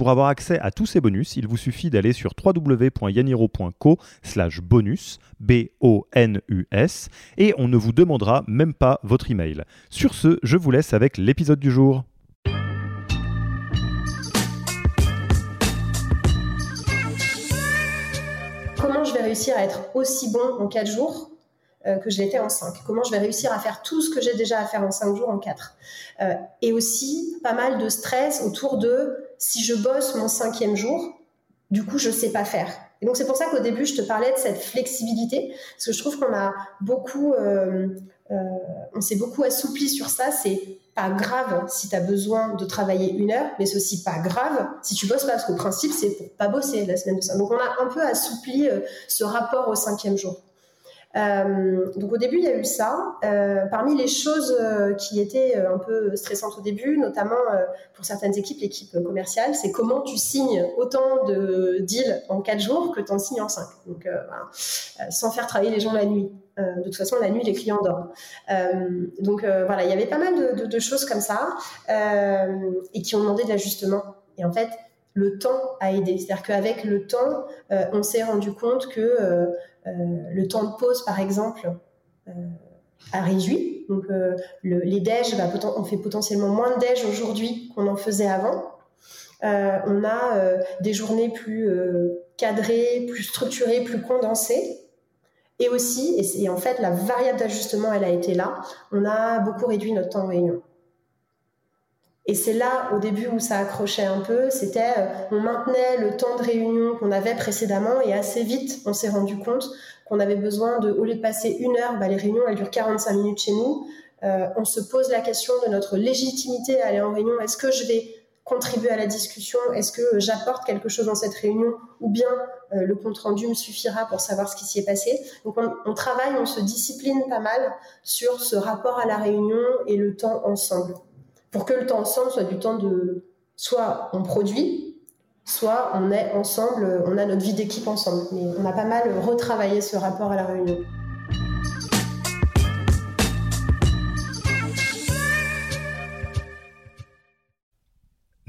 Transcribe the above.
Pour avoir accès à tous ces bonus, il vous suffit d'aller sur www.yaniro.co slash bonus, B-O-N-U-S, et on ne vous demandera même pas votre email. Sur ce, je vous laisse avec l'épisode du jour. Comment je vais réussir à être aussi bon en 4 jours? Euh, que je l'étais en 5 Comment je vais réussir à faire tout ce que j'ai déjà à faire en 5 jours en 4 euh, Et aussi pas mal de stress autour de si je bosse mon cinquième jour, du coup, je sais pas faire. Et donc, c'est pour ça qu'au début, je te parlais de cette flexibilité, parce que je trouve qu'on a beaucoup, euh, on s'est beaucoup assoupli sur ça. C'est pas grave si tu as besoin de travailler une heure, mais c'est aussi pas grave si tu bosses pas, parce qu'au principe, c'est pour pas bosser la semaine de ça. Donc, on a un peu assoupli ce rapport au cinquième jour. Euh, donc au début, il y a eu ça. Euh, parmi les choses euh, qui étaient un peu stressantes au début, notamment pour certaines équipes, l'équipe commerciale, c'est comment tu signes autant de deals en 4 jours que tu en signes en 5. Donc voilà. sans faire travailler les gens la nuit. de toute façon, la nuit, les clients dorment. donc voilà, il y avait pas mal de, de, choses comme ça et qui ont demandé de l'ajustement. Et en fait, le temps a aidé. C'est-à-dire qu'avec le temps, on s'est rendu compte que euh, le temps de pause, par exemple, euh, a réduit. Donc, euh, les déj, bah, on fait potentiellement moins de déj aujourd'hui qu'on en faisait avant. on a des journées plus cadrées, plus structurées, plus condensées. Et aussi, et, en fait la variable d'ajustement, elle a été là, on a beaucoup réduit notre temps de réunion. Et c'est là, au début, où ça accrochait un peu, c'était, euh, on maintenait le temps de réunion qu'on avait précédemment et assez vite, on s'est rendu compte qu'on avait besoin de, au lieu de passer une heure, bah, les réunions, elles durent 45 minutes chez nous. Euh, on se pose la question de notre légitimité à aller en réunion. Est-ce que je vais contribuer à la discussion? Est-ce que j'apporte quelque chose dans cette réunion? Ou bien euh, le compte-rendu me suffira pour savoir ce qui s'y est passé? Donc on, on, travaille, on se discipline pas mal sur ce rapport à la réunion et le temps ensemble pour que le temps ensemble soit du temps de soit on produit, soit on est ensemble, on a notre vie d'équipe ensemble. Mais on a pas mal retravaillé ce rapport à la réunion.